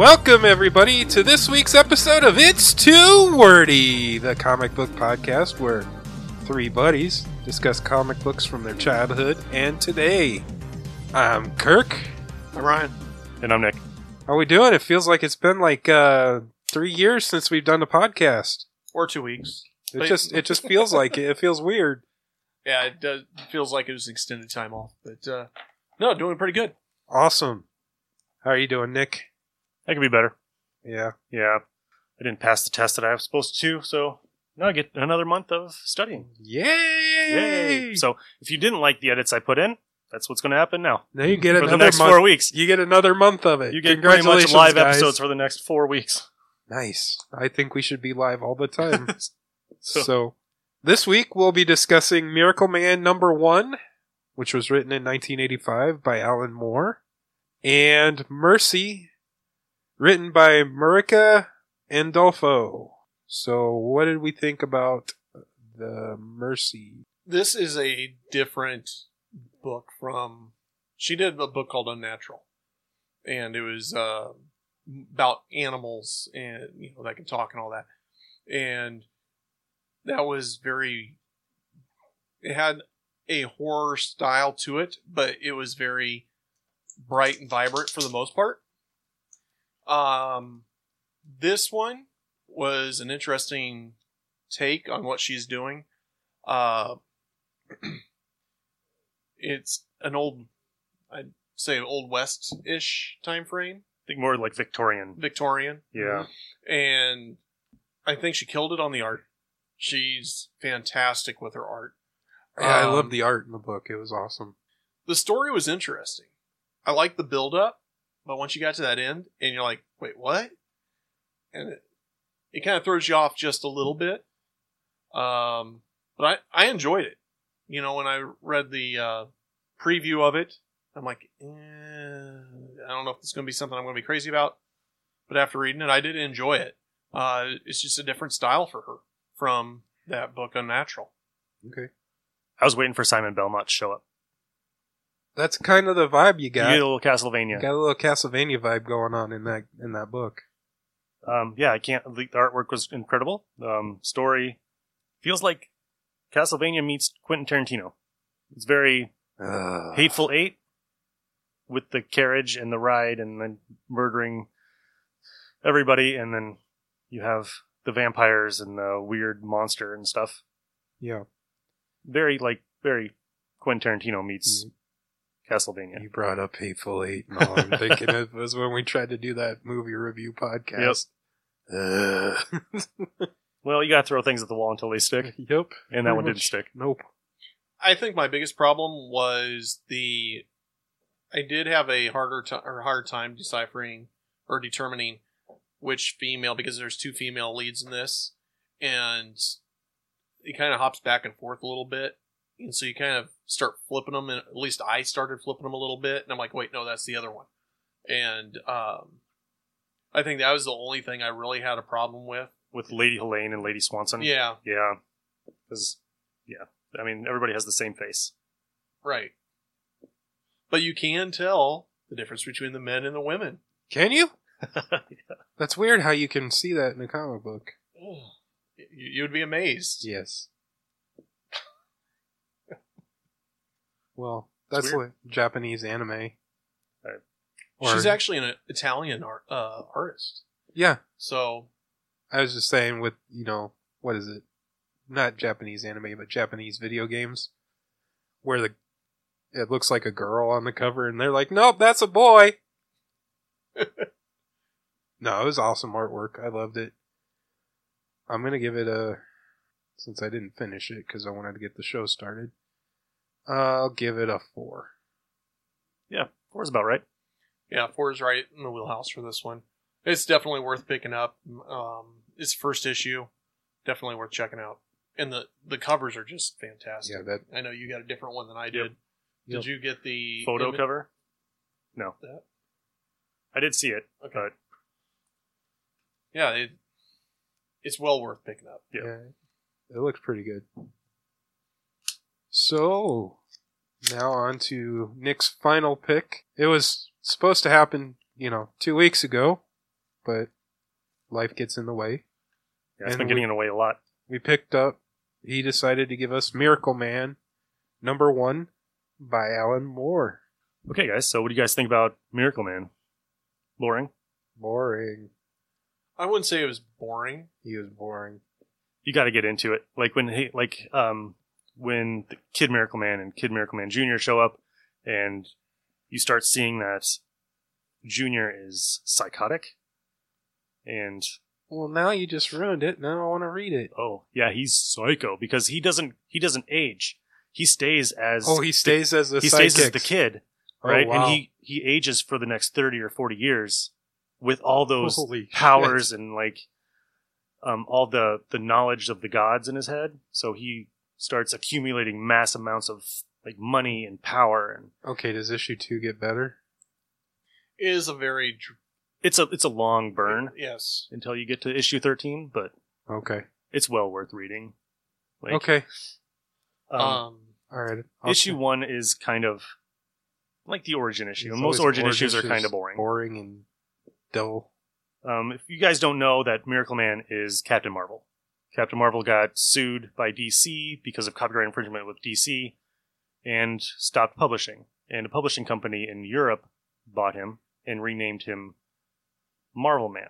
Welcome, everybody, to this week's episode of It's Too Wordy, the comic book podcast where three buddies discuss comic books from their childhood and today. I'm Kirk. I'm Ryan. And I'm Nick. How we doing? It feels like it's been like uh, three years since we've done the podcast. Or two weeks. It just it just feels like it. It feels weird. Yeah, it does. Feels like it was extended time off, but uh, no, doing pretty good. Awesome. How are you doing, Nick? I could be better. Yeah. Yeah. I didn't pass the test that I was supposed to, so now I get another month of studying. Yay! Yay! So if you didn't like the edits I put in, that's what's going to happen now. now you get for another the next month. four weeks. You get another month of it. You get pretty much live guys. episodes for the next four weeks. Nice. I think we should be live all the time. So- so, this week we'll be discussing Miracle Man number one, which was written in 1985 by Alan Moore, and Mercy, written by Mirka Andolfo. So, what did we think about the Mercy? This is a different book from. She did a book called Unnatural, and it was uh, about animals and you know that can talk and all that, and that was very. It had a horror style to it, but it was very bright and vibrant for the most part. Um, this one was an interesting take on what she's doing. Uh, it's an old, I'd say, old west ish time frame, I think more like Victorian. Victorian, Yeah. and I think she killed it on the art. She's fantastic with her art. Yeah, I Um, love the art in the book. It was awesome. the story was interesting. I like the build up, but once you got to that end and you're like, wait, what? And it, it kind of throws you off just a little bit. Um, but I, I enjoyed it. You know, when I read the uh, preview of it, I'm like, eh, I don't know if it's going to be something I'm going to be crazy about. But after reading it, I did enjoy it. Uh, it's just a different style for her from that book, Unnatural. Okay. I was waiting for Simon Belmont to show up. That's kind of the vibe you You got. get a little Castlevania. You got a little Castlevania vibe going on in that in that book. Um, yeah, I can't. The the artwork was incredible. Um, story feels like Castlevania meets Quentin Tarantino. It's very Ugh. Hateful Eight with the carriage and the ride and then murdering everybody, and then you have the vampires and the weird monster and stuff. Yeah. Very like very Quentin Tarantino meets You- Castlevania. You brought up Hateful Eight, and all I'm thinking of was when we tried to do that movie review podcast. Ugh. Well, you gotta throw things at the wall until they stick, yep. and that Pretty one didn't much. stick. Nope. I think my biggest problem was the I did have a harder time or hard time deciphering or determining which female because there's two female leads in this and it kind of hops back and forth a little bit and so you kind of start flipping them and at least I started flipping them a little bit and I'm like wait no that's the other one and um I think that was the only thing I really had a problem with With Lady Helene and Lady Swanson. yeah Yeah. Because, yeah. I mean, everybody has the same face. right but you can tell the difference between the men and the women Can you? That's weird how you can see that in a comic book. You, you would be amazed. Yes. Well, that's what Japanese anime. Right. Or- She's actually an Italian art, uh, artist. yeah. So I was just saying with you know what is it? Not Japanese anime, but Japanese video games, where the it looks like a girl on the cover, and they're like, "Nope, that's a boy." no, it was awesome artwork. I loved it. I'm gonna give it a since I didn't finish it because I wanted to get the show started. I'll give it a four. Yeah, four is about right. yeah, four is right in the wheelhouse for this one. It's definitely worth picking up. Um, it's first issue, definitely worth checking out. And the the covers are just fantastic. Yeah, that I know you got a different one than I did. Yep. Did you get the Photo image- cover? No. That? I did see it, Okay. but Yeah, it, it's well worth picking up. Yeah. Yeah. It looks pretty good. So, now on to Nick's final pick. It was supposed to happen, you know, two weeks ago, but life gets in the way. Yeah, it's And been getting in the way a lot. We picked up. He decided to give us Miracle Man, number one, by Alan Moore. Okay, guys. So, what do you guys think about Miracle Man? Boring? Boring. I wouldn't say it was boring. He was boring. you got to get into it. Like when he, like um, when the Kid Miracle Man and Kid Miracle Man Junior show up, and you start seeing that Junior is psychotic, and Well, now you just ruined it. Now I want to read it. oh yeah, he's psycho because he doesn't he doesn't age. He stays as Oh, he stays as the he stays as the kid, Oh, right? wow. And he he ages for the next thirty or forty years with all those Holy powers and like um, all the the knowledge of the gods in his head. So he starts accumulating mass amounts of like money and power, and Okay, does issue two get better? It is a very dr- it's a it's a long burn Yes. until you get to issue thirteen, but Okay. it's well worth reading. Like, okay. um, Um, All right. I'll issue say- one is kind of like the origin issue. It's most always origin issues are kind of boring. Boring and dull. Um, if you guys don't know that Miracle Man is Captain Marvel. Captain Marvel got sued by DC because of copyright infringement with DC and stopped publishing. And a publishing company in Europe bought him and renamed him Marvel Man.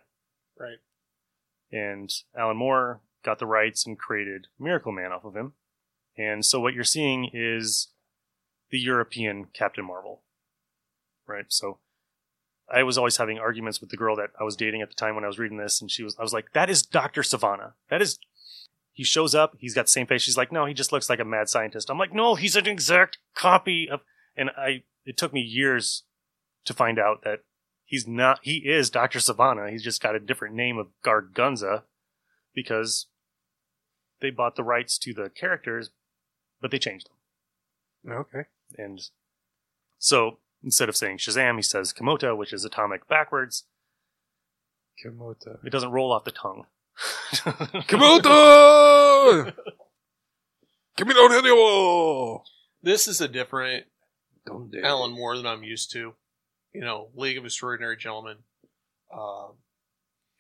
right. And Alan Moore got the rights and created Miracle Man off of him. And so what you're seeing is the European Captain Marvel. Right? So I was always having arguments with the girl that I was dating at the time when I was reading this, and she was I was like, That is Dr. Sivana. That is he shows up, he's got the same face. She's like, No, he just looks like a mad scientist. I'm like, No, he's an exact copy of and I it took me years to find out that he's not he is Dr. Sivana. He's just got a different name of Gargunza because they bought the rights to the characters, but they changed them. Okay. And so instead of saying Shazam, he says Kimota, which is atomic backwards. Kimota. It doesn't roll off the tongue. Kimota! Give me down here, This is a different Don't dare. Alan Moore than I'm used to. You know, League of Extraordinary Gentlemen. Um,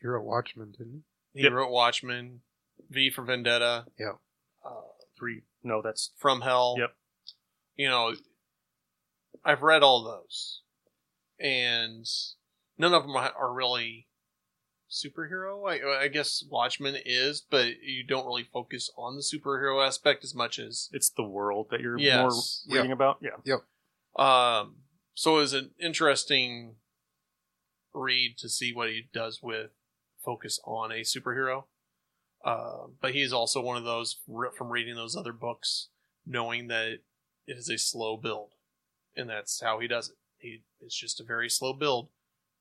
You're a watchman, didn't you? he Yep. wrote Watchmen, V for Vendetta. Yeah. Uh, Three. No, that's From Hell. Yep. You know, I've read all those, and none of them are really superhero. I, I guess Watchmen is, but you don't really focus on the superhero aspect as much as it's the world that you're Yes. more reading about. Yeah. Yep. Um, so it was an interesting read to see what he does with focus on a superhero. Uh, but he's also one of those re- from reading those other books, knowing that it is a slow build, and that's how he does it. He it's just a very slow build,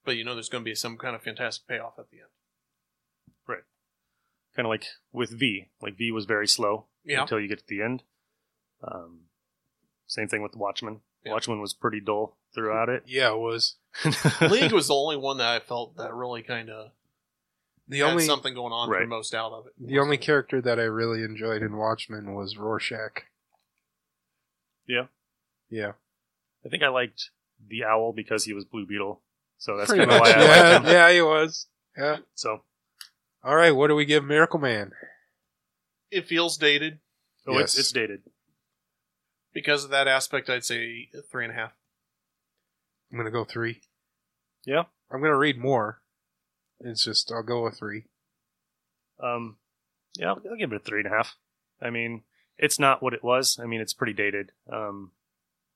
but you know there's going to be some kind of fantastic payoff at the end. Right. Kind of like with V. Like V was very slow Yeah, until you get to the end. Um, same thing with Watchmen. Yeah. Watchmen was pretty dull throughout it. Yeah, it was. League was the only one that I felt that really kind of The had only something going on for most out of it. the only character that I really enjoyed in Watchmen was Rorschach. Yeah. Yeah. I think I liked the owl because he was Blue Beetle. So that's Pretty kind of why much. I yeah, liked him. yeah, he was. Yeah. So All right, what do we give Miracle Man? It feels dated. oh, Yes. it's it's dated. because of that aspect, I'd say three and a half. I'm gonna go three. Yeah. I'm gonna read more. It's just I'll go with three. Um, yeah, I'll, I'll give it a three and a half. I mean, it's not what it was. I mean, it's pretty dated. Um,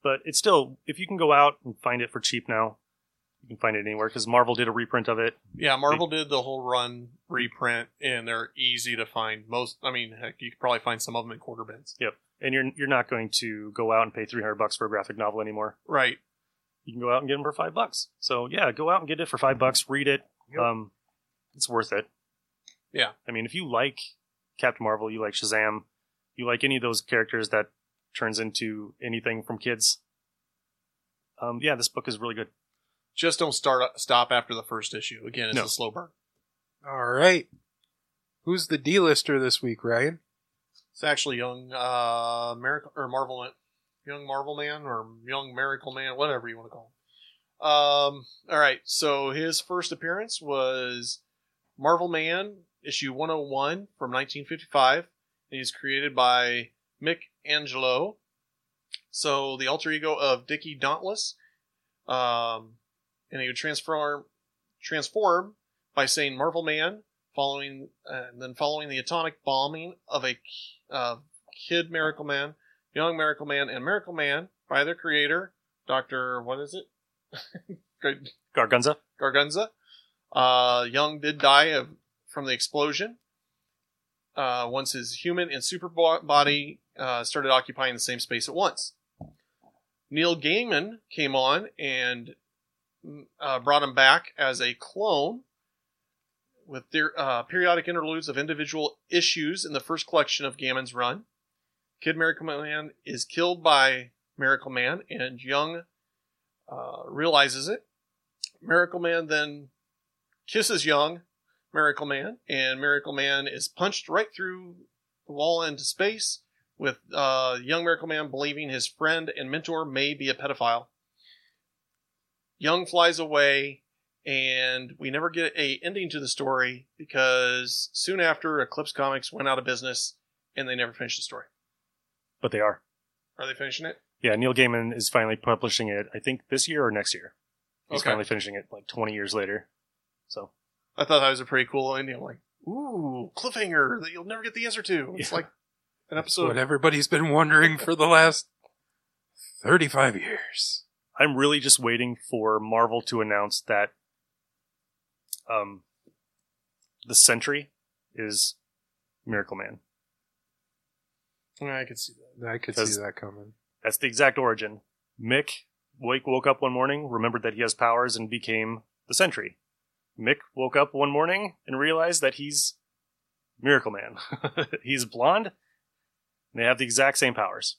but it's still, if you can go out and find it for cheap now, you can find it anywhere because Marvel did a reprint of it. Yeah, Marvel did the whole run reprint, and they're easy to find. Most, I mean, heck, you could probably find some of them in quarter bins. Yep, and you're you're not going to go out and pay 300 bucks for a graphic novel anymore. Right. You can go out and get them for five bucks. So yeah, go out and get it for five bucks. Read it. Yep. Um, it's worth it. Yeah. I mean, if you like Captain Marvel, you like Shazam, you like any of those characters that turns into anything from kids. Um, yeah, this book is really good. Just don't start stop after the first issue. Again, it's No. a slow burn. All right. Who's the D-lister this week, Ryan? It's actually young uh Miracle or Marvel Man, young Marvel Man or young Miracle Man, whatever you want to call Um, all right. So his first appearance was Marvel Man issue 101 from 1955. And he's created by Mick Anglo. So the alter ego of Dickie Dauntless. Um, and he would transform transform by saying Marvel Man, following uh, and then following the atomic bombing of a uh, Kid Miracle Man, Young Miracle Man, and Miracle Man by their creator, Doctor. What is it? Good Gargunza. Gargunza. Uh, Young did die of, from the explosion. Uh, once his human and super body uh, started occupying the same space at once. Neil Gaiman came on and uh, brought him back as a clone with their uh, periodic interludes of individual issues in the first collection of Gaiman's run. Kid Miracle Man is killed by Miracle Man, and Young uh, realizes it. Miracle Man then kisses Young, Miracle Man, and Miracle Man is punched right through the wall into space, with uh, Young Miracle Man believing his friend and mentor may be a pedophile. Young flies away, and we never get a ending to the story because soon after Eclipse Comics went out of business, and they never finished the story. But they are. Are they finishing it? Yeah, Neil Gaiman is finally publishing it. I think this year or next year. He's Okay. finally finishing it like 20 years later. So I thought that was a pretty cool ending. I'm like, ooh, cliffhanger that you'll never get the answer to. It's Yeah. like an That's episode. what everybody's been wondering for the last 35 years. I'm really just waiting for Marvel to announce that um, the Sentry is Miracle Man. I could see that. I could see that coming. That's the exact origin. Mick wake, woke up one morning, remembered that he has powers, and became the Sentry. Mick woke up one morning and realized that he's Miracle Man. he's blonde, and they have the exact same powers.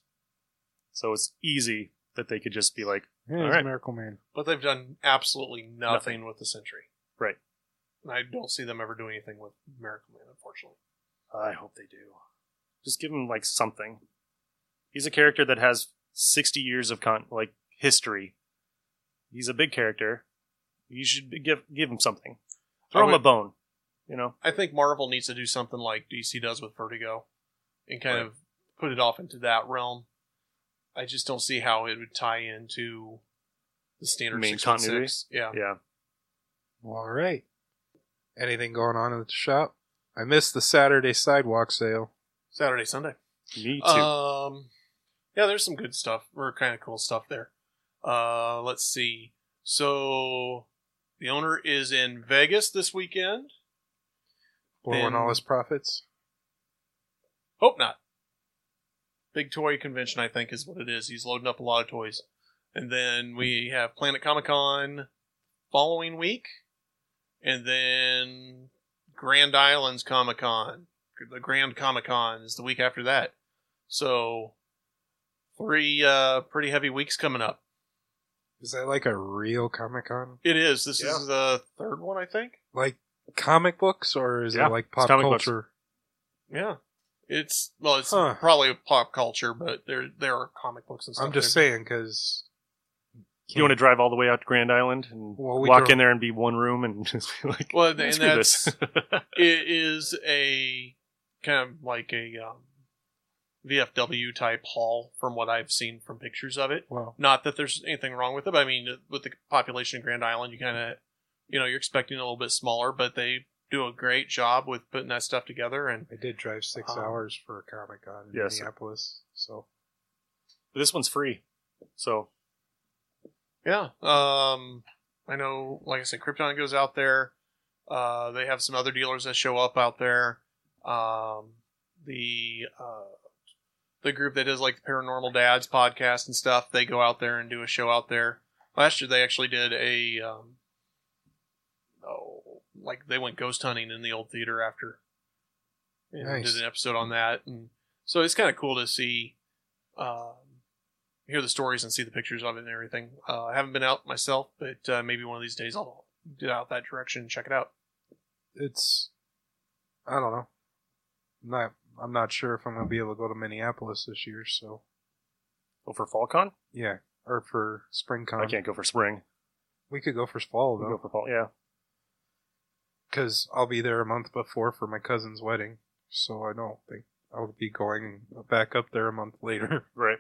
So it's easy that they could just be like, Yeah, All he's right. Miracle Man. But they've done absolutely nothing, Nothing. with the Sentry. Right. And I don't see them ever doing anything with Miracle Man, unfortunately. I hope they do. Just give him like something. He's a character that has 60 years of con- like history. He's a big character. You should give give him something. Throw I him a would- bone. You know, I think Marvel needs to do something like DC does with Vertigo and kind Right. of put it off into that realm. I just don't see how it would tie into the standard Main 616. Yeah. yeah. All right. Anything going on at the shop? I missed the Saturday sidewalk sale. Saturday, Sunday. Me too. Um, yeah, there's some good stuff or kind of cool stuff there. Uh, let's see. So the owner is in Vegas this weekend. Blowing Then- all his profits. Hope not. Big toy convention, I think, is what it is. He's loading up a lot of toys. And then we have Planet Comic Con following week. And then Grand Islands Comic Con. The Grand Comic Con is the week after that. So three uh, pretty heavy weeks coming up. Is that like a real Comic Con? It is. This Yeah. is the third one, I think. Like comic books, or is Yeah, it like pop comic books. culture? Yeah. It's well, it's Huh. probably pop culture, but there there are comic books and stuff. I'm just there. saying because you want to drive all the way out to Grand Island and Well, we walk drove- in there and be one room and just be like, Well, and "Screw that's this." it is a kind of like a um, VFW type hall from what I've seen from pictures of it. well, Not that there's anything wrong with it, but I mean, with the population of Grand Island, you kind of, you know, you're expecting a little bit smaller, but they do a great job with putting that stuff together. And I did drive six Um, hours for a Comic Con in Yes. Minneapolis, so But this one's free. So yeah, um, I know, like I said, Krypton goes out there. Uh, they have some other dealers that show up out there. Um, the uh, the group that does like the Paranormal Dads podcast and stuff, they go out there and do a show out there. Last year, they actually did a um, like they went ghost hunting in the old theater after, and Nice. did an episode on that. And so it's kind of cool to see, um, hear the stories and see the pictures of it and everything. Uh, I haven't been out myself, but uh, maybe one of these days I'll get out that direction and check it out. it's I don't know. I'm not I'm not sure if I'm gonna be able to go to Minneapolis this year. So go for FallCon. yeah, or for SpringCon. I can't go for spring. We could go for fall We'll though, go for fall. Yeah. Because I'll be there a month before for my cousin's wedding, so I don't think I'll be going back up there a month later. Right.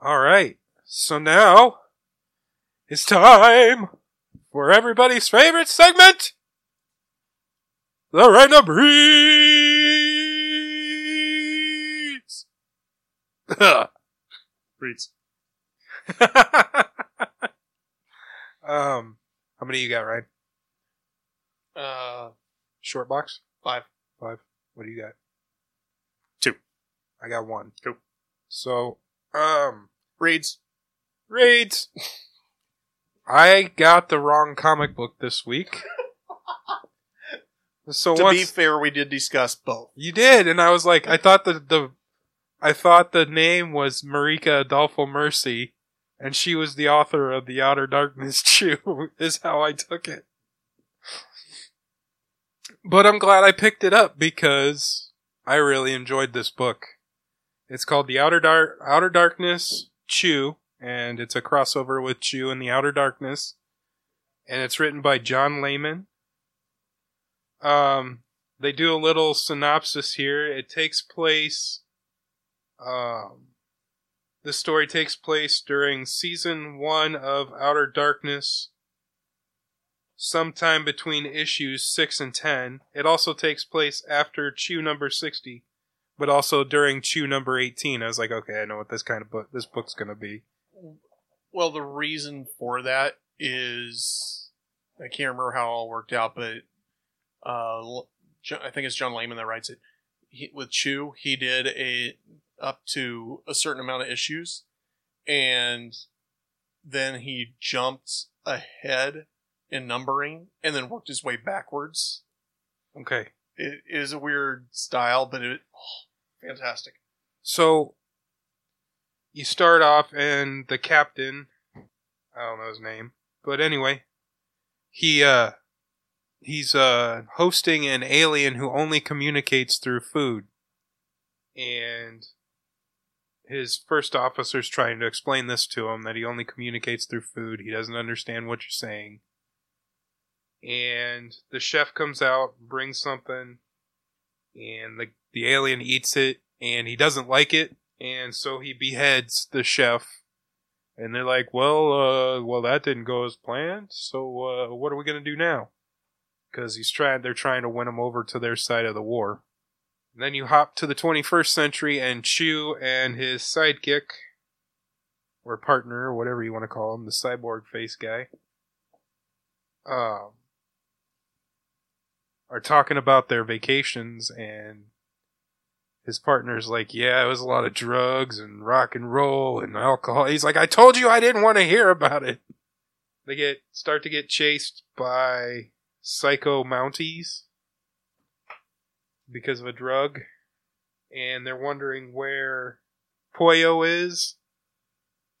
All right, so now it's time for everybody's favorite segment, the random breeds. Breeds. um, how many you got, Ryan? Uh, Short box? five. Five. What do you got? Two. I got one. Cool. So, um, Raids. raids. I got the wrong comic book this week. So to once be fair, we did discuss both. you did, and I was like, I thought the the, I thought the name was Marika Adolfo Mercy, and she was the author of the Outer Darkness Chew. Is how I took it. But I'm glad I picked it up because I really enjoyed this book. It's called The Outer Dark Outer Darkness Chew, and it's a crossover with Chew and the Outer Darkness. And it's written by John Layman. Um, they do a little synopsis here. It takes place. Um, the story takes place during season one of Outer Darkness, sometime between issues six and ten. It also takes place after Chew number sixty, but also during Chew number eighteen. I was like, okay, I know what this kind of book this book's gonna be. Well, the reason for that is I can't remember how it all worked out, but uh, I think it's John Layman that writes it. He, with Chew, he did a up to a certain amount of issues, and then he jumped ahead in numbering, and then worked his way backwards. Okay, It is a weird style, but it oh, fantastic. So you start off and the captain I don't know his name. But anyway, he uh he's uh hosting an alien who only communicates through food. And his first officer's trying to explain this to him that he only communicates through food. He doesn't understand what you're saying. And the chef comes out, brings something, and the the alien eats it and he doesn't like it and so he beheads the chef. And they're like well uh well that didn't go as planned so uh what are we gonna do now? Because he's trying they're trying to win him over to their side of the war. And then you hop to the 21st century and chew and his sidekick or partner or whatever you want to call him the cyborg face guy um are talking about their vacations and his partner's like, yeah, it was a lot of drugs and rock and roll and alcohol. He's like, I told you I didn't want to hear about it. They get start to get chased by psycho Mounties because of a drug, and they're wondering where Poyo is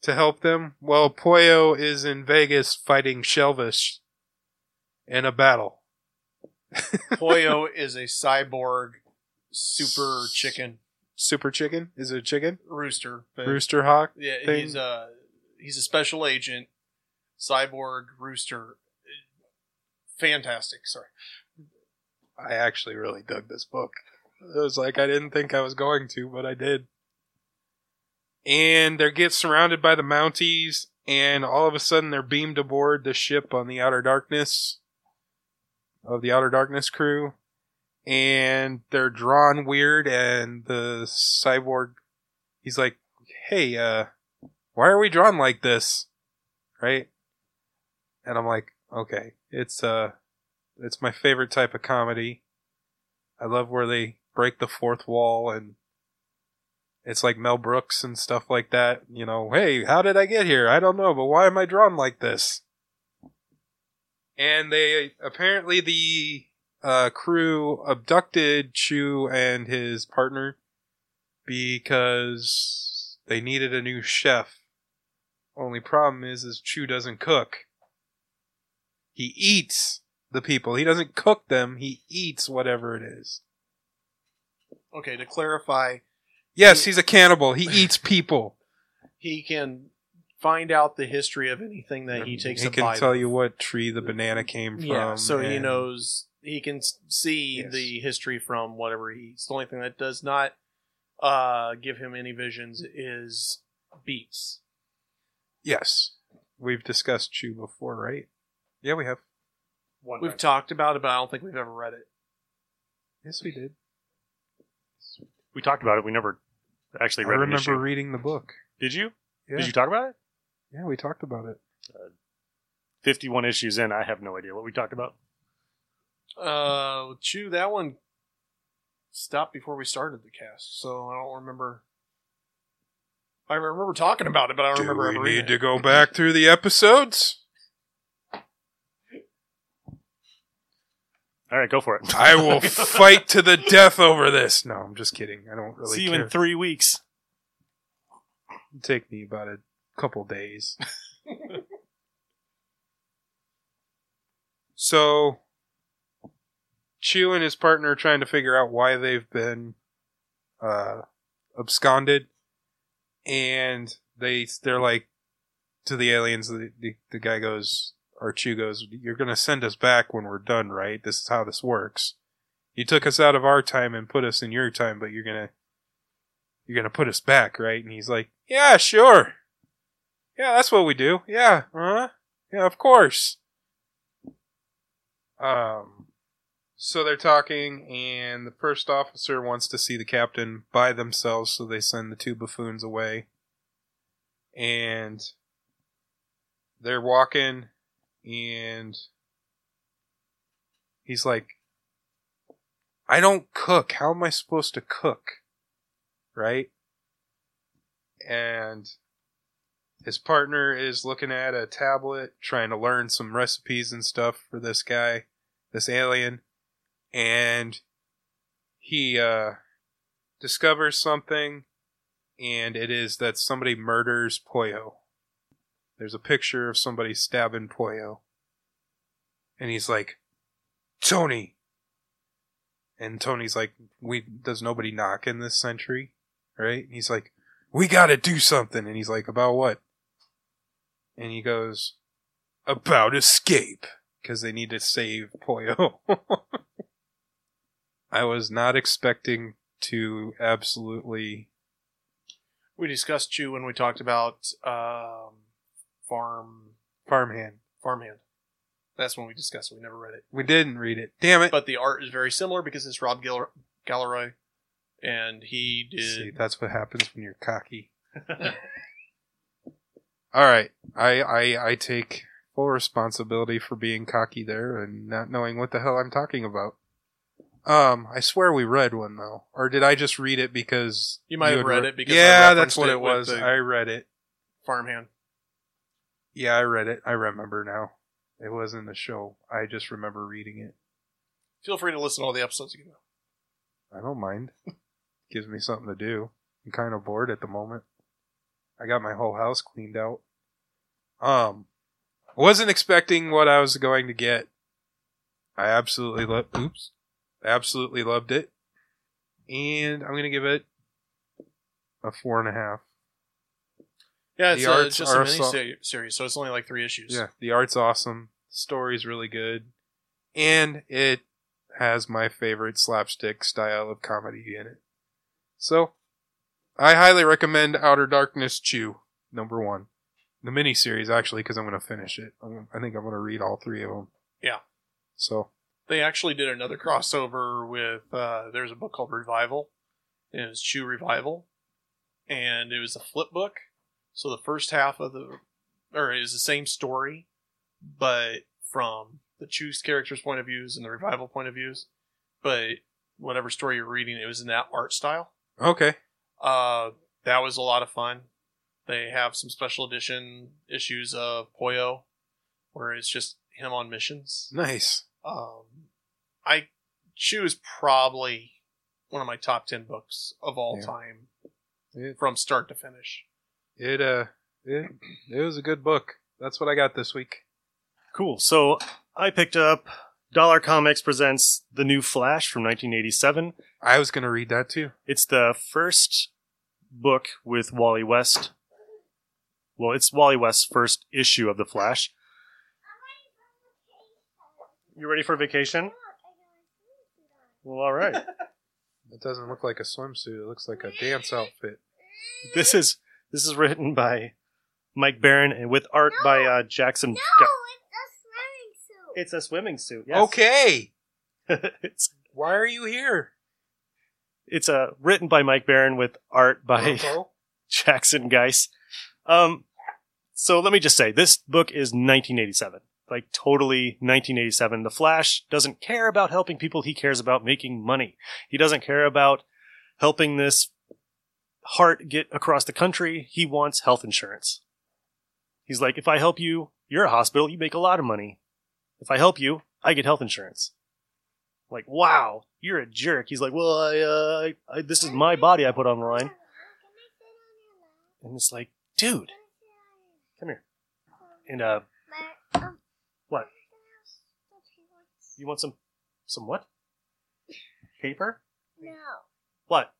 to help them. Well, Poyo is in Vegas fighting Shelvish in a battle. Poyo is a cyborg super chicken Super chicken? Is it a chicken? rooster. Rooster hawk? Yeah, thing? he's a he's a special agent, cyborg rooster. Fantastic. Sorry. I actually really dug this book. It was like I didn't think I was going to, but I did. And they get surrounded by the Mounties, and all of a sudden they're beamed aboard the ship on the Outer Darkness of the Outer Darkness crew, and they're drawn weird. And the cyborg, he's like, "Hey, uh, why are we drawn like this?" Right? And I'm like, "Okay, it's uh." It's my favorite type of comedy. I love where they break the fourth wall and it's like Mel Brooks and stuff like that. You know, hey, how did I get here? I don't know, but why am I drawn like this? And they apparently the uh, crew abducted Chu and his partner because they needed a new chef. Only problem is, is Chu doesn't cook. He eats the people. He doesn't cook them. He eats whatever it is. Okay, to clarify, Yes, he's a cannibal. He eats people. he can find out the history of anything that he takes He a can bite tell of. you what tree the banana came from. Yeah, so he knows he can see Yes. the history from whatever he. The only thing that does not uh, give him any visions is beets. Yes, we've discussed Chew before, right? Yeah, we have. One We've time. talked about it, but I don't think we've ever read it. Yes, we did. we talked about it. We never actually I read an remember issue. reading the book. Did you? Yeah. Did you talk about it? Yeah, we talked about it. Fifty-one issues in. I have no idea what we talked about. Uh, Chew, that one stopped before we started the cast, so I don't remember. I remember talking about it, but I don't Do remember we ever reading need to go back through the episodes? All right, go for it. I will fight to the death over this. No, I'm just kidding. I don't really See you care. in three weeks. It'll take me about a couple days. so, Chew and his partner are trying to figure out why they've been uh, absconded, and they they're like to the aliens. The, the, the guy goes, or Chew goes, "You're gonna send us back when we're done, right? This is how this works. You took us out of our time and put us in your time, but you're gonna." You're gonna put us back, right? And he's like, "Yeah, sure. Yeah, that's what we do. Yeah, huh? Yeah, of course." Um, so they're talking, and the first officer wants to see the captain by themselves, so they send the two buffoons away. And they're walking, and he's like, I don't cook. How am I supposed to cook? Right? And his partner is looking at a tablet, trying to learn some recipes and stuff for this guy, this alien. And he uh, discovers something, and it is that somebody murders Poyo. There's a picture of somebody stabbing Poyo. And he's like, Tony! And Tony's like, we does nobody knock in this century? Right? And he's like, we gotta do something. And he's like, about what? And he goes, about escape. Because they need to save Poyo. I was not expecting to absolutely. We discussed you when we talked about um, farm Farmhand. farmhand. That's when we discussed it. We never read it, We didn't read it. Damn it. but the art is very similar because it's Rob Gall- Guillory, and he did. See, that's what happens when you're cocky. All right, I, I I take full responsibility for being cocky there and not knowing what the hell I'm talking about. Um, I swear we read one though, or did I just read it because You might have had read re- it because I yeah, that's referenced what it with was. the- I read it. farmhand. Yeah, I read it. I remember now. It was in the show. I just remember reading it. Feel free to listen to all the episodes again. I don't mind. Gives me something to do. I'm kind of bored at the moment. I got my whole house cleaned out. Um, I wasn't expecting what I was going to get. I absolutely love. Oops, absolutely loved it, and I'm gonna give it a four and a half. Yeah, it's, The arts it's just a mini so- series, so it's only like three issues. Yeah, the art's awesome. The story's really good, and it has my favorite slapstick style of comedy in it. So, I highly recommend Outer Darkness Chew number one, the miniseries actually, because I'm going to finish it. I'm, I think I'm going to read all three of them. Yeah. So They actually did another crossover with. Uh, there's a book called Revival, and it was Chew Revival, and it was a flip book. So the first half of the, or it was the same story, but from the Chew's character's point of views and the Revival point of views. But whatever story you're reading, it was in that art style. okay, Uh, that was a lot of fun. They have some special edition issues of Poyo, where it's just him on missions. nice. Um, I choose probably one of my top ten books of all Yeah. time It from start to finish. it uh it it was a good book. That's what I got this week. Cool. So I picked up Dollar Comics presents The New Flash from 1987. I was going to read that too. It's the first book with Wally West. well, it's Wally West's first issue of the Flash. You ready for vacation? Well, all right. It doesn't look like a swimsuit. It looks like a dance outfit. this is this is written by Mike Baron and with art by uh, Jackson. No, Ga- it's a swimming suit. it's a swimming suit. Yes. Okay. Why are you here? it's uh, written by Mike Baron with art by Bronco? Jackson Guice. Um, so let me just say, this book is 1987. Like totally 1987. The Flash doesn't care about helping people. He cares about making money. He doesn't care about helping this heart get across the country. He wants health insurance. He's like, if I help you, you're a hospital. You make a lot of money. If I help you, I get health insurance. Like, wow, you're a jerk. He's like, well, I, uh, I, I this is my body I put on the line. And it's like, dude, come here. And uh, what? You want some, some what? Paper? No. What?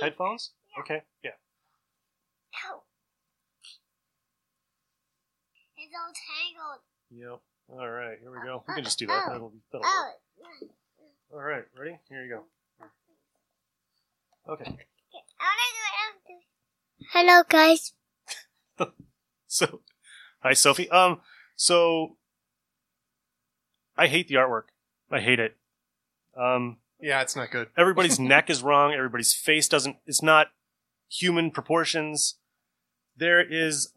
Headphones? Okay, yeah. No. It's all tangled. Yep. All right, here we go. We can just do that. That'll, that'll Oh. work. All right, ready? Here you go. Okay. I wanna do it. I wanna do it. Hello, guys. So, hi Sophie. Um, so I hate the artwork. I hate it. Um, Yeah, it's not good. everybody's neck is wrong. Everybody's face doesn't. It's not human proportions. There is.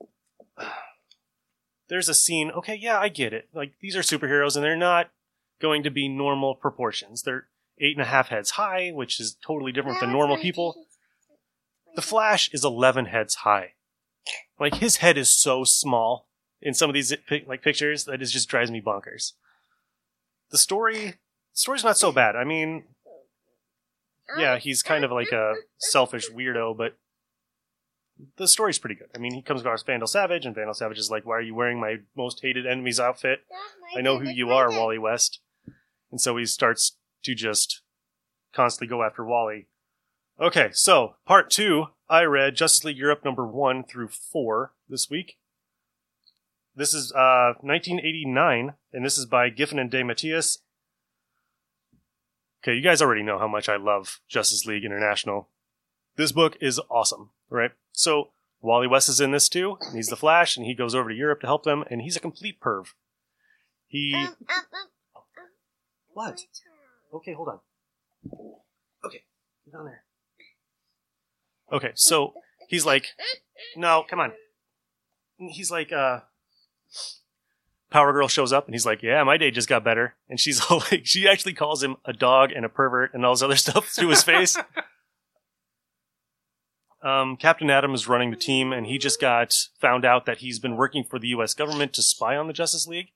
There's a scene. Okay, yeah, I get it. Like these are superheroes, and they're not going to be normal proportions. They're eight and a half heads high, which is totally different than normal people. The Flash is 11 heads high. Like his head is so small in some of these like pictures that it just drives me bonkers. The story, the story's not so bad. I mean, yeah, he's kind of like a selfish weirdo, but the story's pretty good. I mean, he comes across Vandal Savage, and Vandal Savage is like, "Why are you wearing my most hated enemy's outfit? I know who you are, Wally West." And so he starts to just constantly go after Wally. Okay, so part two, I read Justice League Europe number one through four this week. This is uh, 1989, and this is by Giffen and DeMatteis. Okay, you guys already know how much I love Justice League International. This book is awesome, right? So Wally West is in this too. And he's the Flash, and he goes over to Europe to help them, and he's a complete perv. He Um, um, um, what? Okay, hold on. Okay, get on there. Okay, so he's like, no, come on. He's like, uh, Power Girl shows up and he's like, yeah, my day just got better. And she's all like, she actually calls him a dog and a pervert and all this other stuff to his face. Um, Captain Atom is running the team and he just got found out that he's been working for the U.S. government to spy on the Justice League.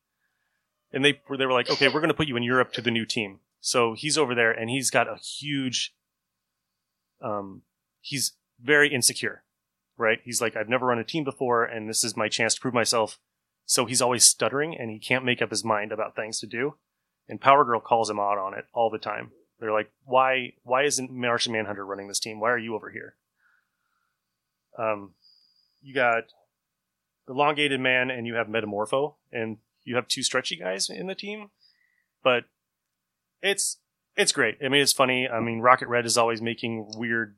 And they, they were like, okay, we're going to put you in Europe to the new team. So he's over there and he's got a huge, um, he's very insecure, right? He's like, I've never run a team before and this is my chance to prove myself. So he's always stuttering and he can't make up his mind about things to do. And Power Girl calls him out on it all the time. They're like, why, why isn't Martian Manhunter running this team? Why are you over here? Um, you got Elongated Man and you have Metamorpho and you have two stretchy guys in the team, but it's, it's great. I mean, it's funny. I mean, Rocket Red is always making weird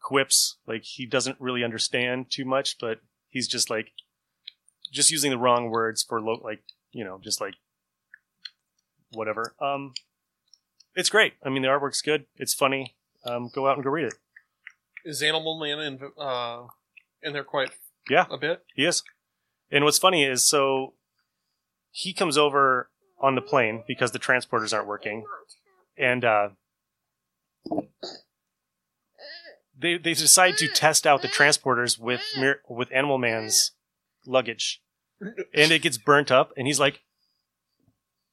quips. Like he doesn't really understand too much, but he's just like just using the wrong words for lo- like you know just like whatever. Um, it's great. I mean, the artwork's good. It's funny. Um, go out and go read it. Is Animal Man in, uh, in there quite Yeah. a bit? He is. And what's funny is so he comes over on the plane because the transporters aren't working, and uh, they they decide to test out the transporters with with Animal Man's luggage, and it gets burnt up. And he's like,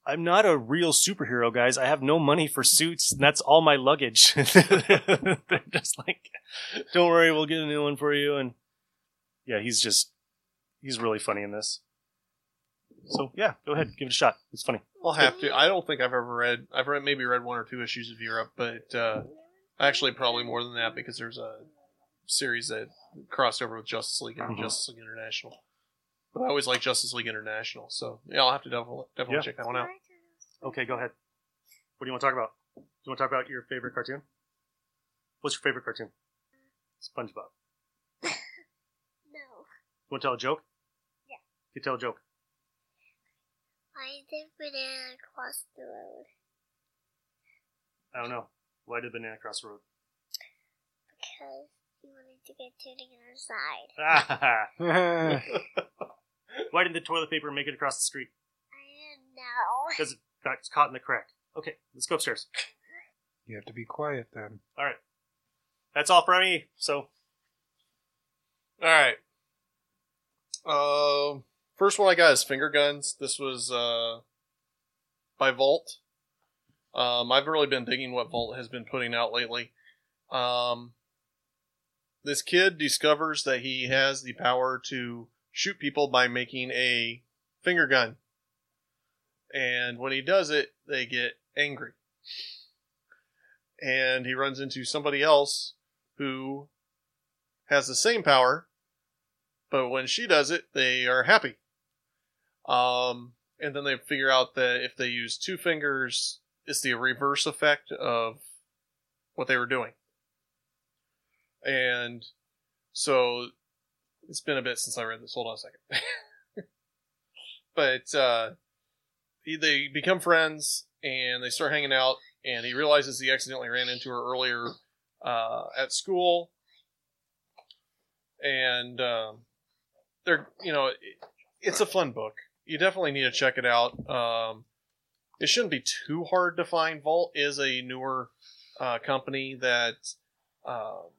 "I'm not a real superhero, guys. I have no money for suits. And that's all my luggage." They're just like, "Don't worry, we'll get a new one for you." And yeah, he's just he's really funny in this. So yeah, go ahead, give it a shot. It's funny. I'll have to. I don't think I've ever read. I've read maybe read one or two issues of Europe, but uh, actually probably more than that because there's a series that crossed over with Justice League and Mhm. Justice League International. But I always like Justice League International, so yeah, I'll have to definitely definitely Yeah. check that one out. Okay, go ahead. What do you want to talk about? Do you want to talk about your favorite cartoon? What's your favorite cartoon? SpongeBob. No. You want to tell a joke? Yeah. You can tell a joke. Why did banana cross the road? I don't know. Why did banana cross the road? Because he wanted to get to the other side. Why didn't the toilet paper make it across the street? I didn't know. Because it got caught in the crack. Okay, let's go upstairs. you have to be quiet then. All right. That's all for me. So, All right. Um, first one I got is finger guns. This was uh by Vault. Um, I've really been digging what Vault has been putting out lately. Um, this kid discovers that he has the power to shoot people by making a finger gun, and when he does it, they get angry. And he runs into somebody else who has the same power, but when she does it, they are happy. Um, and then they figure out that if they use two fingers, it's the reverse effect of what they were doing. And so it's been a bit since I read this. Hold on a second. but uh, they become friends and they start hanging out. And he realizes he accidentally ran into her earlier uh, at school, and um, they're you know it, it's a fun book. You definitely need to check it out. Um, it shouldn't be too hard to find. Vault is a newer uh, company that um,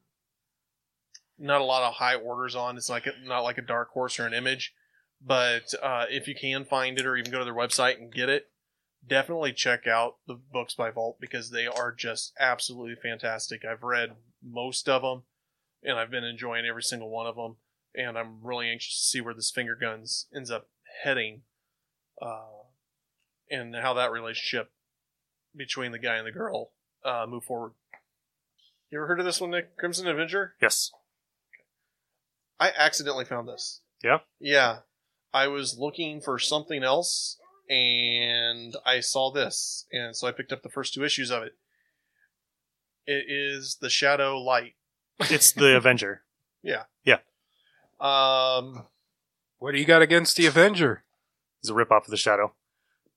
not a lot of high orders on. It's like a, not like a dark horse or an image, but uh, if you can find it or even go to their website and get it, definitely check out the books by Vault because they are just absolutely fantastic. I've read most of them, and I've been enjoying every single one of them. And I'm really anxious to see where this finger guns ends up heading, uh, and how that relationship between the guy and the girl uh, move forward. You ever heard of this one, Nick? Crimson Avenger? yes. I accidentally found this. Yeah? Yeah. I was looking for something else and I saw this. And so I picked up the first two issues of it. It is The Shadow Light. It's the Avenger. Yeah. Yeah. Um, What do you got against the Avenger? He's a ripoff of the Shadow.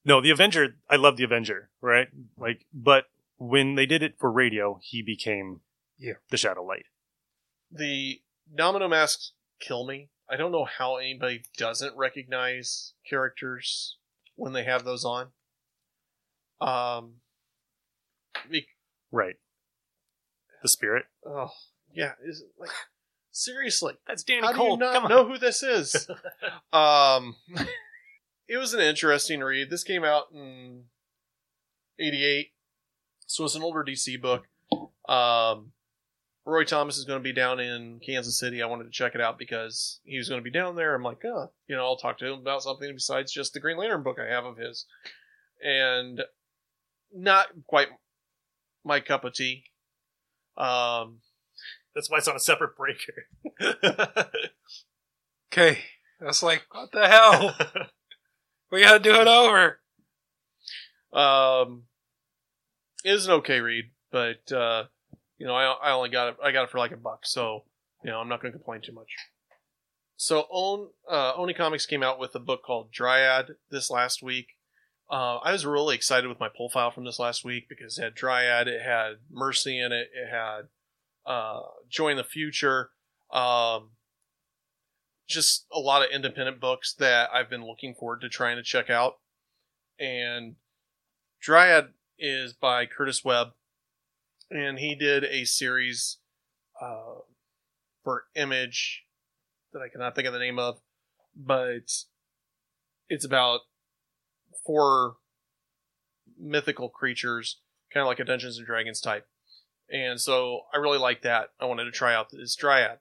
No, the Avenger. I love the Avenger, right? Like, but when they did it for radio, he became Yeah. the Shadow Light. the Domino masks kill me. I don't know how anybody doesn't recognize characters when they have those on. Um, be- Right. The Spirit. oh, yeah, is it like seriously? That's Danny How do you not know who this is? um, it was an interesting read. This came out in '88, so it's an older DC book. Um, Roy Thomas is going to be down in Kansas City. I wanted to check it out because he was going to be down there. I'm like, oh, you know, I'll talk to him about something besides just the Green Lantern book I have of his, and not quite my cup of tea. Um, That's why it's on a separate breaker. Okay. I was like, what the hell? we gotta do it over. Um, it is an okay read, but uh, you know, I, I only got it. I got it for like a buck, so you know, I'm not going to complain too much. So, Own uh, Oni Comics came out with a book called Dryad this last week. Uh, I was really excited with my pull file from this last week because it had Dryad, it had Mercy in it, it had uh, Join the Future, um, just a lot of independent books that I've been looking forward to trying to check out. And Dryad is by Kurtis Wiebe, and he did a series uh, for Image that I cannot think of the name of, but it's about four mythical creatures, kind of like a Dungeons and Dragons type. And so I really like that. I wanted to try out this Dryad.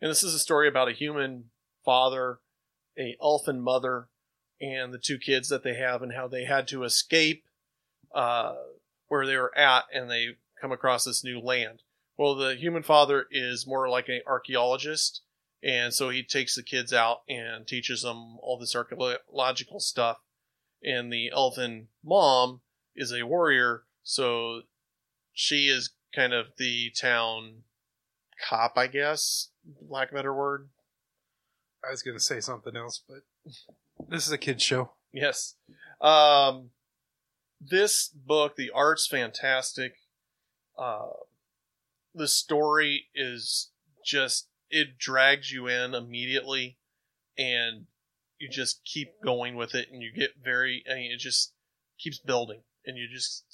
And this is a story about a human father, a elfin mother, and the two kids that they have and how they had to escape uh, where they were at and they come across this new land. Well, the human father is more like an archaeologist, and so he takes the kids out and teaches them all this archaeological stuff. And the elven mom is a warrior, so she is kind of the town cop, I guess, lack of a better word. I was going to say something else, but this is a kid's show. Yes. Um, this book, the art's fantastic. Uh, the story is just, it drags you in immediately and you just keep going with it and you get very, I mean, it just keeps building and you just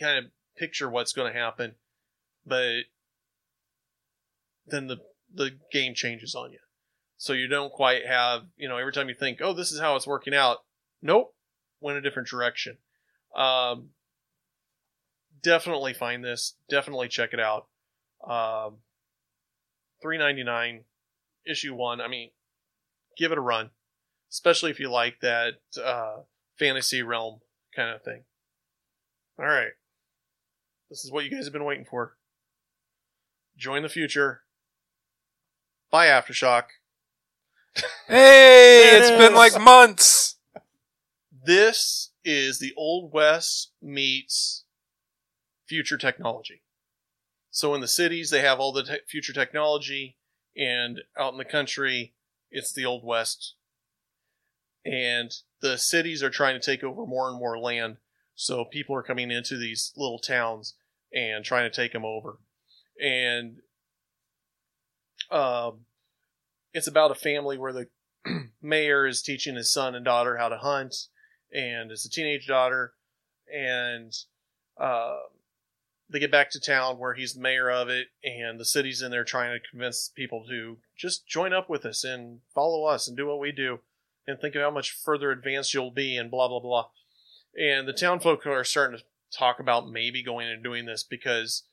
kind of picture what's going to happen. But then the, the game changes on you. So you don't quite have, you know, every time you think, oh, this is how it's working out. Nope. Went a different direction. Um, definitely find this. Definitely check it out. Um, three ninety nine, issue one. I mean, give it a run, especially if you like that uh, fantasy realm kind of thing. All right, this is what you guys have been waiting for. Join the future. By, Aftershock. Hey, it it's been like months. This is the Old West meets future technology. So in the cities, they have all the te- future technology, and out in the country, it's the Old West. And the cities are trying to take over more and more land, so people are coming into these little towns and trying to take them over. And um, it's about a family where the mayor is teaching his son and daughter how to hunt, and it's a teenage daughter, and uh, they get back to town where he's the mayor of it, and the city's in there trying to convince people to just join up with us and follow us and do what we do, and think of how much further advanced you'll be, and blah blah blah. And the town folk are starting to talk about maybe going and doing this because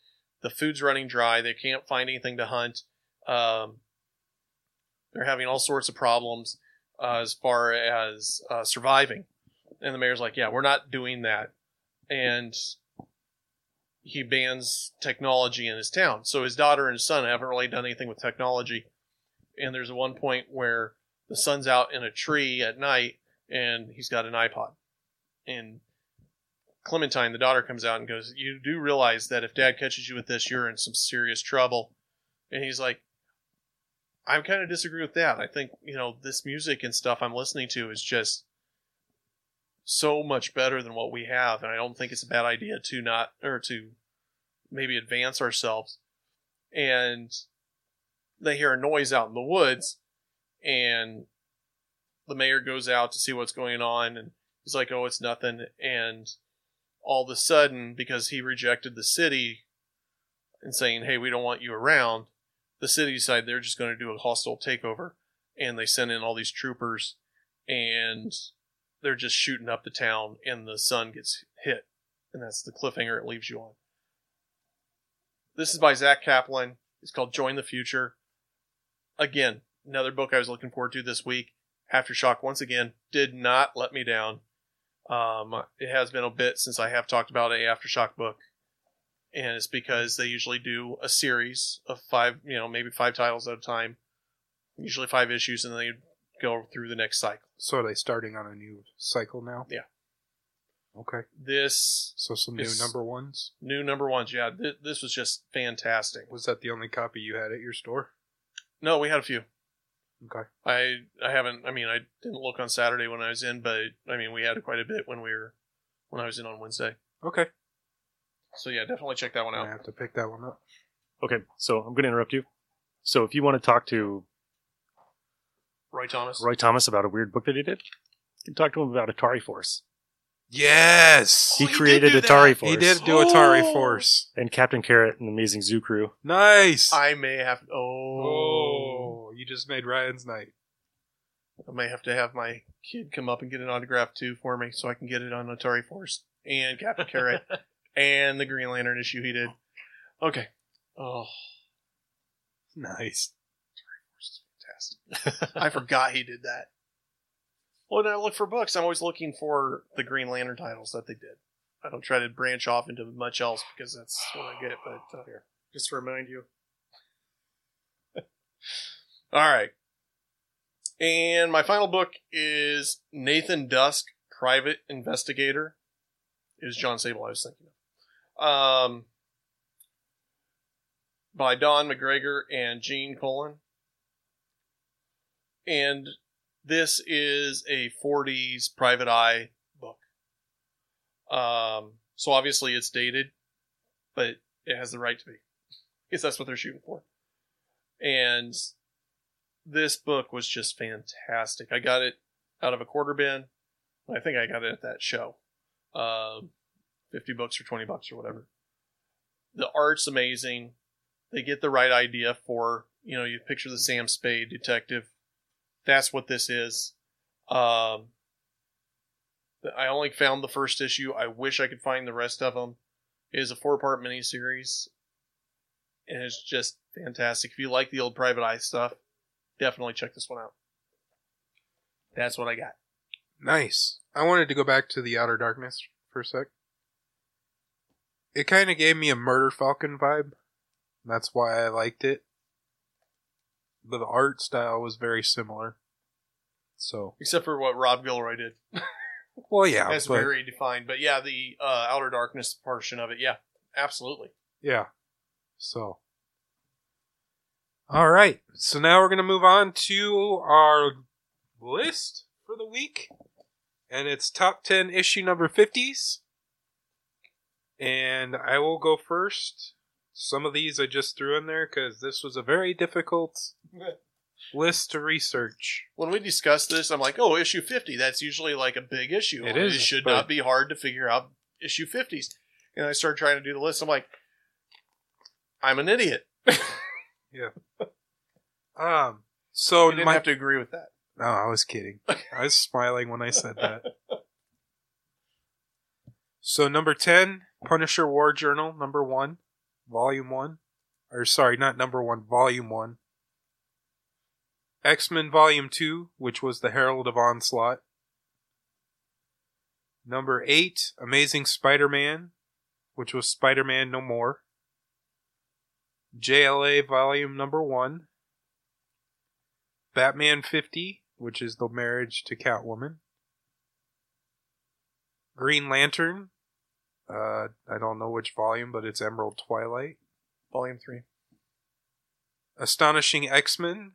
the food's running dry. They can't find anything to hunt. Um, they're having all sorts of problems uh, as far as uh, surviving. And the mayor's like, yeah, we're not doing that. And he bans technology in his town. So his daughter and his son haven't really done anything with technology. And there's one point where the son's out in a tree at night and he's got an iPod. And Clementine, the daughter, comes out and goes, You do realize that if dad catches you with this, you're in some serious trouble. And he's like, I kind of disagree with that. I think, you know, this music and stuff I'm listening to is just so much better than what we have. And I don't think it's a bad idea to not, or to maybe advance ourselves. And they hear a noise out in the woods, and the mayor goes out to see what's going on, and he's like, oh, it's nothing. And all of a sudden, because he rejected the city and saying, hey, we don't want you around, the city decided they're just going to do a hostile takeover. And they send in all these troopers, and they're just shooting up the town, and the son gets hit. And that's the cliffhanger it leaves you on. This is by Zack Kaplan. It's called Join the Future. Again, another book I was looking forward to this week. Aftershock, once again, did not let me down. Um, it has been a bit since I have talked about a Aftershock book, and it's because they usually do a series of five, you know, maybe five titles at a time, usually five issues, and then they go through the next cycle. So are they starting on a new cycle now? Yeah. Okay. This So some new number ones. new number ones, yeah, th- this was just fantastic. Was that the only copy you had at your store? No, we had a few. Okay. I I haven't. I mean, I didn't look on Saturday when I was in, but I mean, we had quite a bit when we were when I was in on Wednesday. Okay. So yeah, definitely check that one out. I out. have to pick that one up. Okay, so I'm going to interrupt you. So if you want to talk to Roy Thomas. Roy Thomas about a weird book that he did, you can talk to him about Atari Force. Yes. He oh, he did created do that. Atari Force. He did do Atari Oh. Force. And Captain Carrot and the Amazing Zoo Crew. Nice. I may have. Oh, oh, you just made Ryan's night. I may have to have my kid come up and get an autograph too for me, so I can get it on Atari Force and Captain Carrot and the Green Lantern issue he did. Okay. Oh, Nice. Fantastic. I forgot he did that. Well, when I look for books, I'm always looking for the Green Lantern titles that they did. I don't try to branch off into much else because that's what I get. But uh, Just to remind you. All right. And my final book is Nathan Dusk, Private Investigator. Is John Sable I was thinking of. Um, by Don McGregor and Gene Colan. And this is a 40s private eye book. Um, so obviously it's dated, but it has the right to be. Because that's what they're shooting for. And this book was just fantastic. I got it out of a quarter bin. I think I got it at that show. Uh, 50 bucks or 20 bucks or whatever. The art's amazing. They get the right idea for, you know, you picture the Sam Spade detective. That's what this is. Um, I only found the first issue. I wish I could find the rest of them. It is a four part miniseries. And it's just fantastic. If you like the old Private Eye stuff, definitely check this one out. That's what I got. Nice. I wanted to go back to the Outer Darkness for a sec. It kind of gave me a Murder Falcon vibe. That's why I liked it. But the art style was very similar. So, Except for what Rob Guillory did. well, yeah, That's but, very defined. But yeah, the uh, Outer Darkness portion of it, yeah, absolutely. yeah. So, all right. So now we're gonna move on to our list for the week, and it's top ten issue number fifties. And I will go first. Some of these I just threw in there because this was a very difficult list to research. When we discussed this, I'm like, oh, issue 50. That's usually like a big issue. It is, It should but- not be hard to figure out issue 50s. And I started trying to do the list. I'm like, I'm an idiot. Yeah. Um. So you didn't my have to agree with that. no, I was kidding. I was smiling when I said that. So number ten, Punisher War Journal, number one, volume one, or sorry, not number one, volume one. X Men Volume Two, which was the Herald of Onslaught. Number eight, Amazing Spider-Man, which was Spider-Man No More. JLA Volume Number One. Batman 50, which is the marriage to Catwoman. Green Lantern. Uh, I don't know which volume, but it's Emerald Twilight. Volume 3. Astonishing X Men,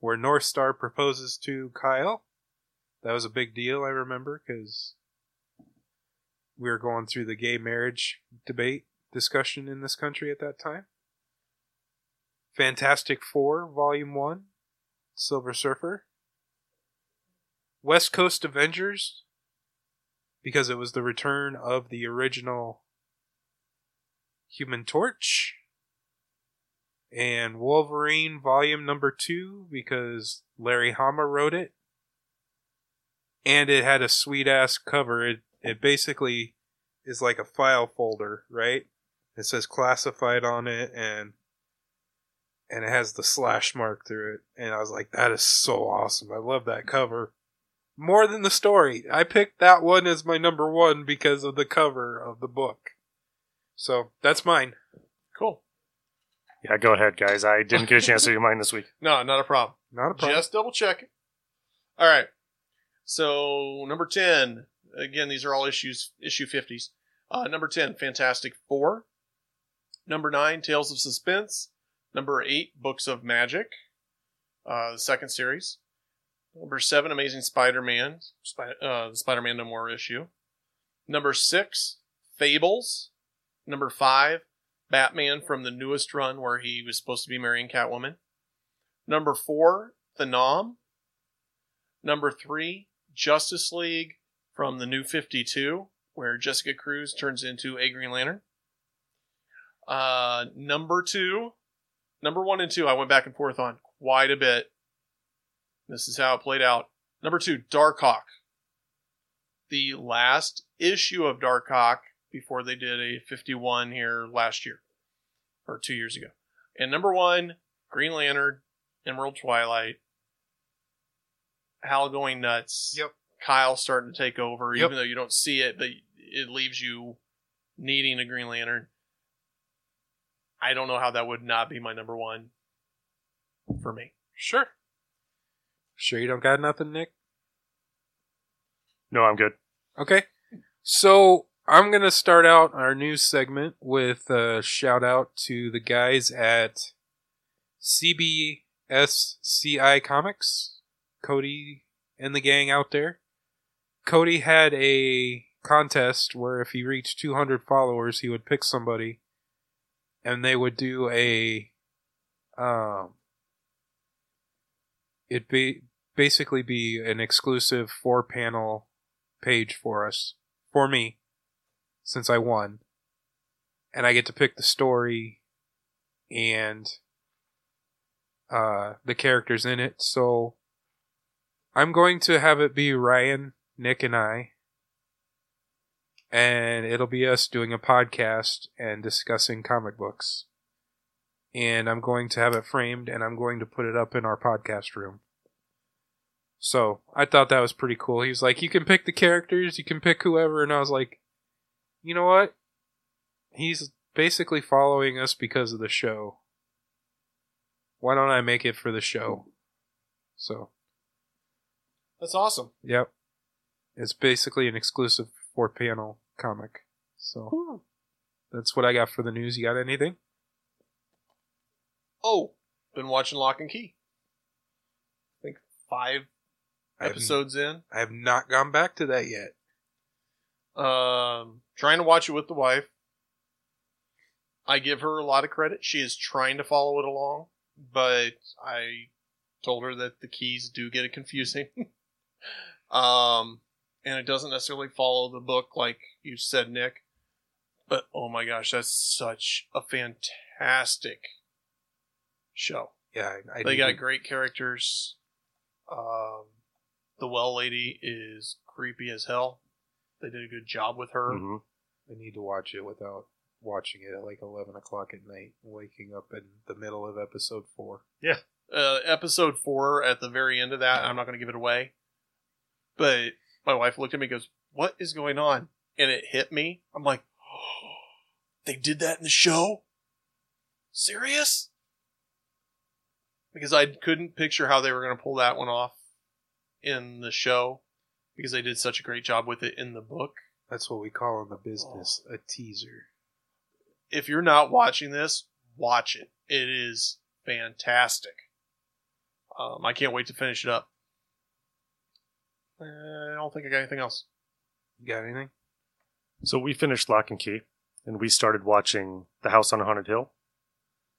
where North Star proposes to Kyle. That was a big deal, I remember, because we were going through the gay marriage debate discussion in this country at that time. Fantastic Four, Volume 1, Silver Surfer. West Coast Avengers, because it was the return of the original Human Torch and Wolverine Volume Number Two because Larry Hama wrote it, and it had a sweet ass cover. It it basically is like a file folder, right? It says classified on it, and and it has the slash mark through it. And I was like, that is so awesome. I love that cover more than the story. I picked that one as my number one because of the cover of the book. So that's mine. Cool. Yeah, go ahead, guys. I didn't get a chance to do mine this week. No, not a problem. Not a problem. Just double check it. All right. So number ten. Again, these are all issues issue fifties. Uh, number ten, Fantastic Four. Number nine, Tales of Suspense. Number eight, Books of Magic. Uh, the second series. Number seven, Amazing Spider-Man. Spi- uh, the Spider-Man No More issue. Number six, Fables. Number five, Batman from the newest run where he was supposed to be marrying Catwoman. Number four, The Nom. Number three, Justice League from the New 52, where Jessica Cruz turns into a Green Lantern. Uh, number two, number one and two, I went back and forth on quite a bit. This is how it played out. Number two, Darkhawk. The last issue of Darkhawk before they did a 51 here last year or two years ago. And number one, Green Lantern, Emerald Twilight, Hal going nuts. Yep. Kyle starting to take over, Yep. even though you don't see it, but it leaves you needing a Green Lantern. I don't know how that would not be my number one for me. Sure. Sure, you don't got nothing, Nick? No, I'm good. Okay. So I'm going to start out our news segment with a shout out to the guys at CBSCI Comics, Cody and the gang out there. Cody had a contest where if he reached 200 followers, he would pick somebody and they would do a um it'd be basically be an exclusive four panel page for us for me since I won and I get to pick the story and uh the characters in it so I'm going to have it be Ryan, Nick and I and it'll be us doing a podcast and discussing comic books. And I'm going to have it framed and I'm going to put it up in our podcast room. So I thought that was pretty cool. He's like, you can pick the characters, you can pick whoever, and I was like, you know what? He's basically following us because of the show. Why don't I make it for the show? So, That's awesome. yep. It's basically an exclusive four panel comic. So that's what I got for the news. You got anything? Oh, been watching Locke and Key. I think five I episodes in. I have not gone back to that yet. Um, trying to watch it with the wife. I give her a lot of credit. She is trying to follow it along, but I told her that the keys do get it confusing. um, and it doesn't necessarily follow the book like you said, Nick. But oh my gosh, that's such a fantastic show. Yeah, I, I They got to- great characters. Um, the well lady is creepy as hell. They did a good job with her. hmm I need to watch it without watching it at like eleven o'clock at night, waking up in the middle of episode four. Uh, episode four, at the very end of that, I'm not going to give it away, but my wife looked at me and goes, What is going on? And it hit me. I'm like, They did that in the show? Serious? Because I couldn't picture how they were going to pull that one off in the show because they did such a great job with it in the book. That's what we call in the business a teaser. if you're not watching this, watch it. It is fantastic. Um, I can't wait to finish it up. Uh, I don't think I got anything else. You got anything? So we finished Locke and Key, and we started watching The House on a Haunted Hill.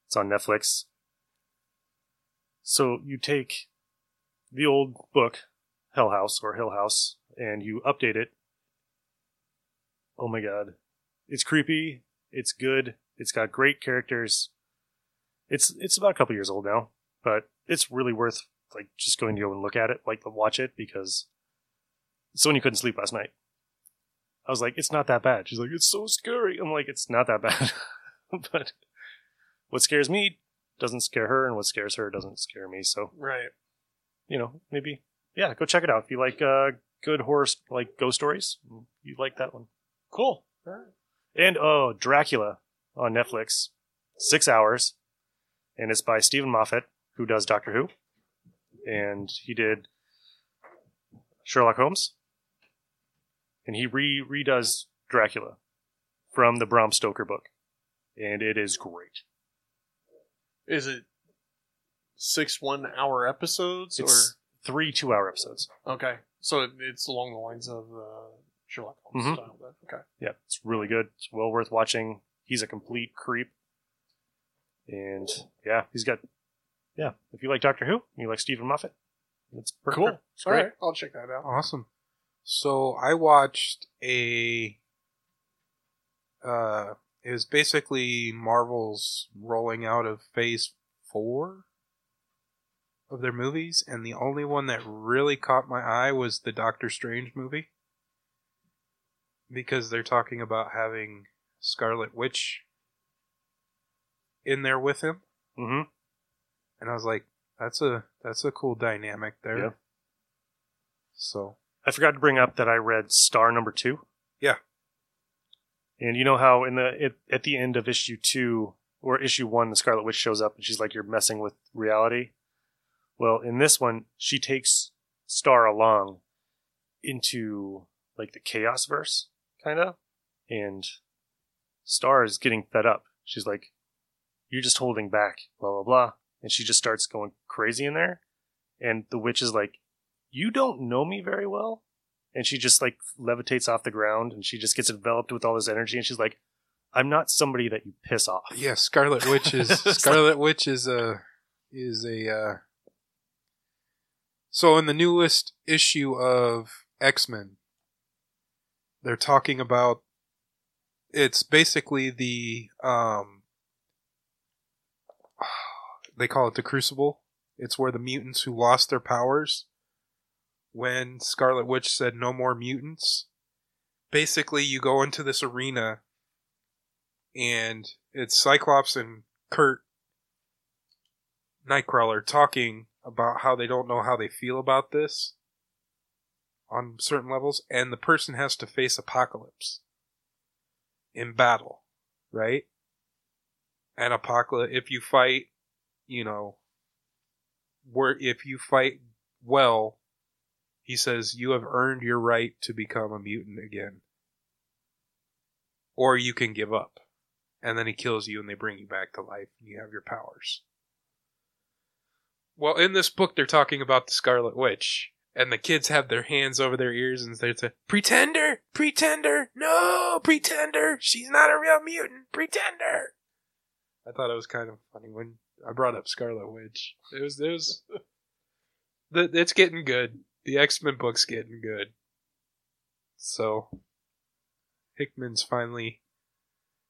It's on Netflix. So you take the old book, Hell House or Hill House, and you update it. Oh my god. It's creepy, it's good, it's got great characters. It's it's about a couple years old now, but it's really worth like just going to go and look at it, like watch it because Sonia couldn't sleep last night. I was like, it's not that bad. She's like, it's so scary. I'm like, it's not that bad. but what scares me doesn't scare her, and what scares her doesn't scare me. So, Right. You know, maybe, yeah, go check it out. If you like uh, good horror, like ghost stories, you like that one. Cool. Right. And, oh, Dracula on Netflix. Six hours. And it's by Steven Moffat, who does Doctor Who. And he did Sherlock Holmes. And he re redoes Dracula from the Bram Stoker book. And it is great. Is it six one hour episodes It's three two hour episodes. or okay? So it, it's along the lines of uh, Sherlock Holmes Mhm. style. Then. Okay. Yeah, it's really good. It's well worth watching. He's a complete creep. And yeah, he's got yeah. If you like Doctor Who, you like Steven Moffat, it's perfect. Cool. It's great. right. I'll check that out. Awesome. So I watched a. Uh, it was basically Marvel's rolling out of Phase Four of their movies, and the only one that really caught my eye was the Doctor Strange movie because they're talking about having Scarlet Witch in there with him, Mm-hmm. and I was like, "That's a that's a cool dynamic there." Yeah. So I forgot to bring up that I read Star number two. Yeah. And you know how in the it, at the end of issue two, or issue one, the Scarlet Witch shows up and she's like, "You're messing with reality." Well, in this one, she takes Star along into like the Chaos Verse, kind of, and Star is getting fed up. She's like, "You're just holding back," blah blah blah, and she just starts going crazy in there. And the witch is like, "You don't know me very well," and she just like levitates off the ground, and she just gets enveloped with all this energy, and she's like, "I'm not somebody that you piss off." Yeah, Scarlet Witch is Scarlet Witch is a is a uh so in the newest issue of X-Men they're talking about it's basically the um they call it the crucible. It's where the mutants who lost their powers when Scarlet Witch said no more mutants. Basically you go into this arena and it's Cyclops and Kurt Nightcrawler talking about how they don't know how they feel about this on certain levels, and the person has to face apocalypse in battle, right? And apocalypse, if you fight, you know, where if you fight well, he says you have earned your right to become a mutant again, or you can give up and then he kills you and they bring you back to life and you have your powers. Well, in this book, they're talking about the Scarlet Witch, and the kids have their hands over their ears and they're saying, Pretender! Pretender! No! Pretender! She's not a real mutant! Pretender! I thought it was kind of funny when I brought up Scarlet Witch. It was, it was, the, it's getting good. The X Men book's getting good. So, Hickman's finally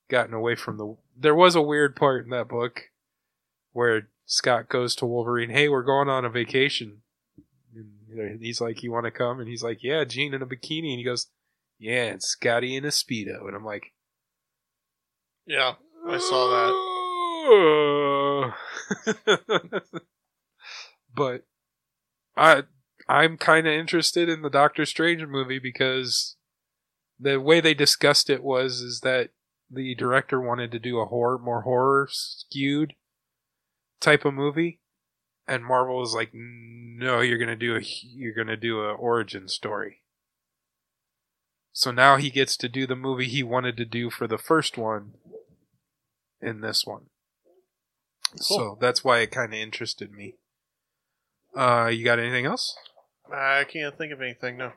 gotten away from the. There was a weird part in that book where Scott goes to Wolverine, "Hey, we're going on a vacation." And he's like, "You want to come?" And he's like, "Yeah, Jean in a bikini." And he goes, "Yeah, and Scotty in a speedo." And I'm like, Yeah, I saw that. but I I'm kind of interested in the Doctor Strange movie because the way they discussed it was is that the director wanted to do a horror more horror skewed type of movie and Marvel was like no you're going to do a you're going to do a origin story so now he gets to do the movie he wanted to do for the first one in this one so that's why it kind of interested me uh you got anything else. I can't think of anything. No.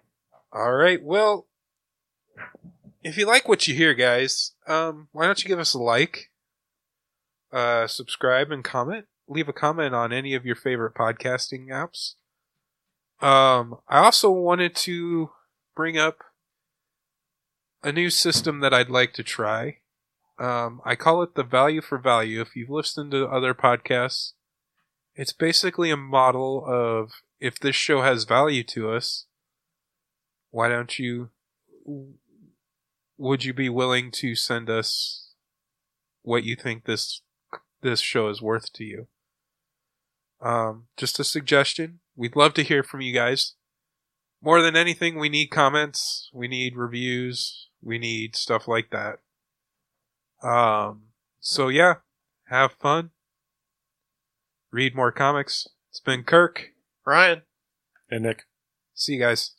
all right well if you like what you hear guys um why don't you give us a like uh subscribe and comment leave a comment on any of your favorite podcasting apps. Um, I also wanted to bring up a new system that I'd like to try. Um, I call it the value for value. If you've listened to other podcasts, it's basically a model of if this show has value to us, why don't you, would you be willing to send us what you think this this show is worth to you? Um, just a suggestion. We'd love to hear from you guys. More than anything, we need comments, we need reviews, we need stuff like that. Um, so yeah, have fun. Read more comics. It's been Kirk. Ryan. And Nick. See you guys.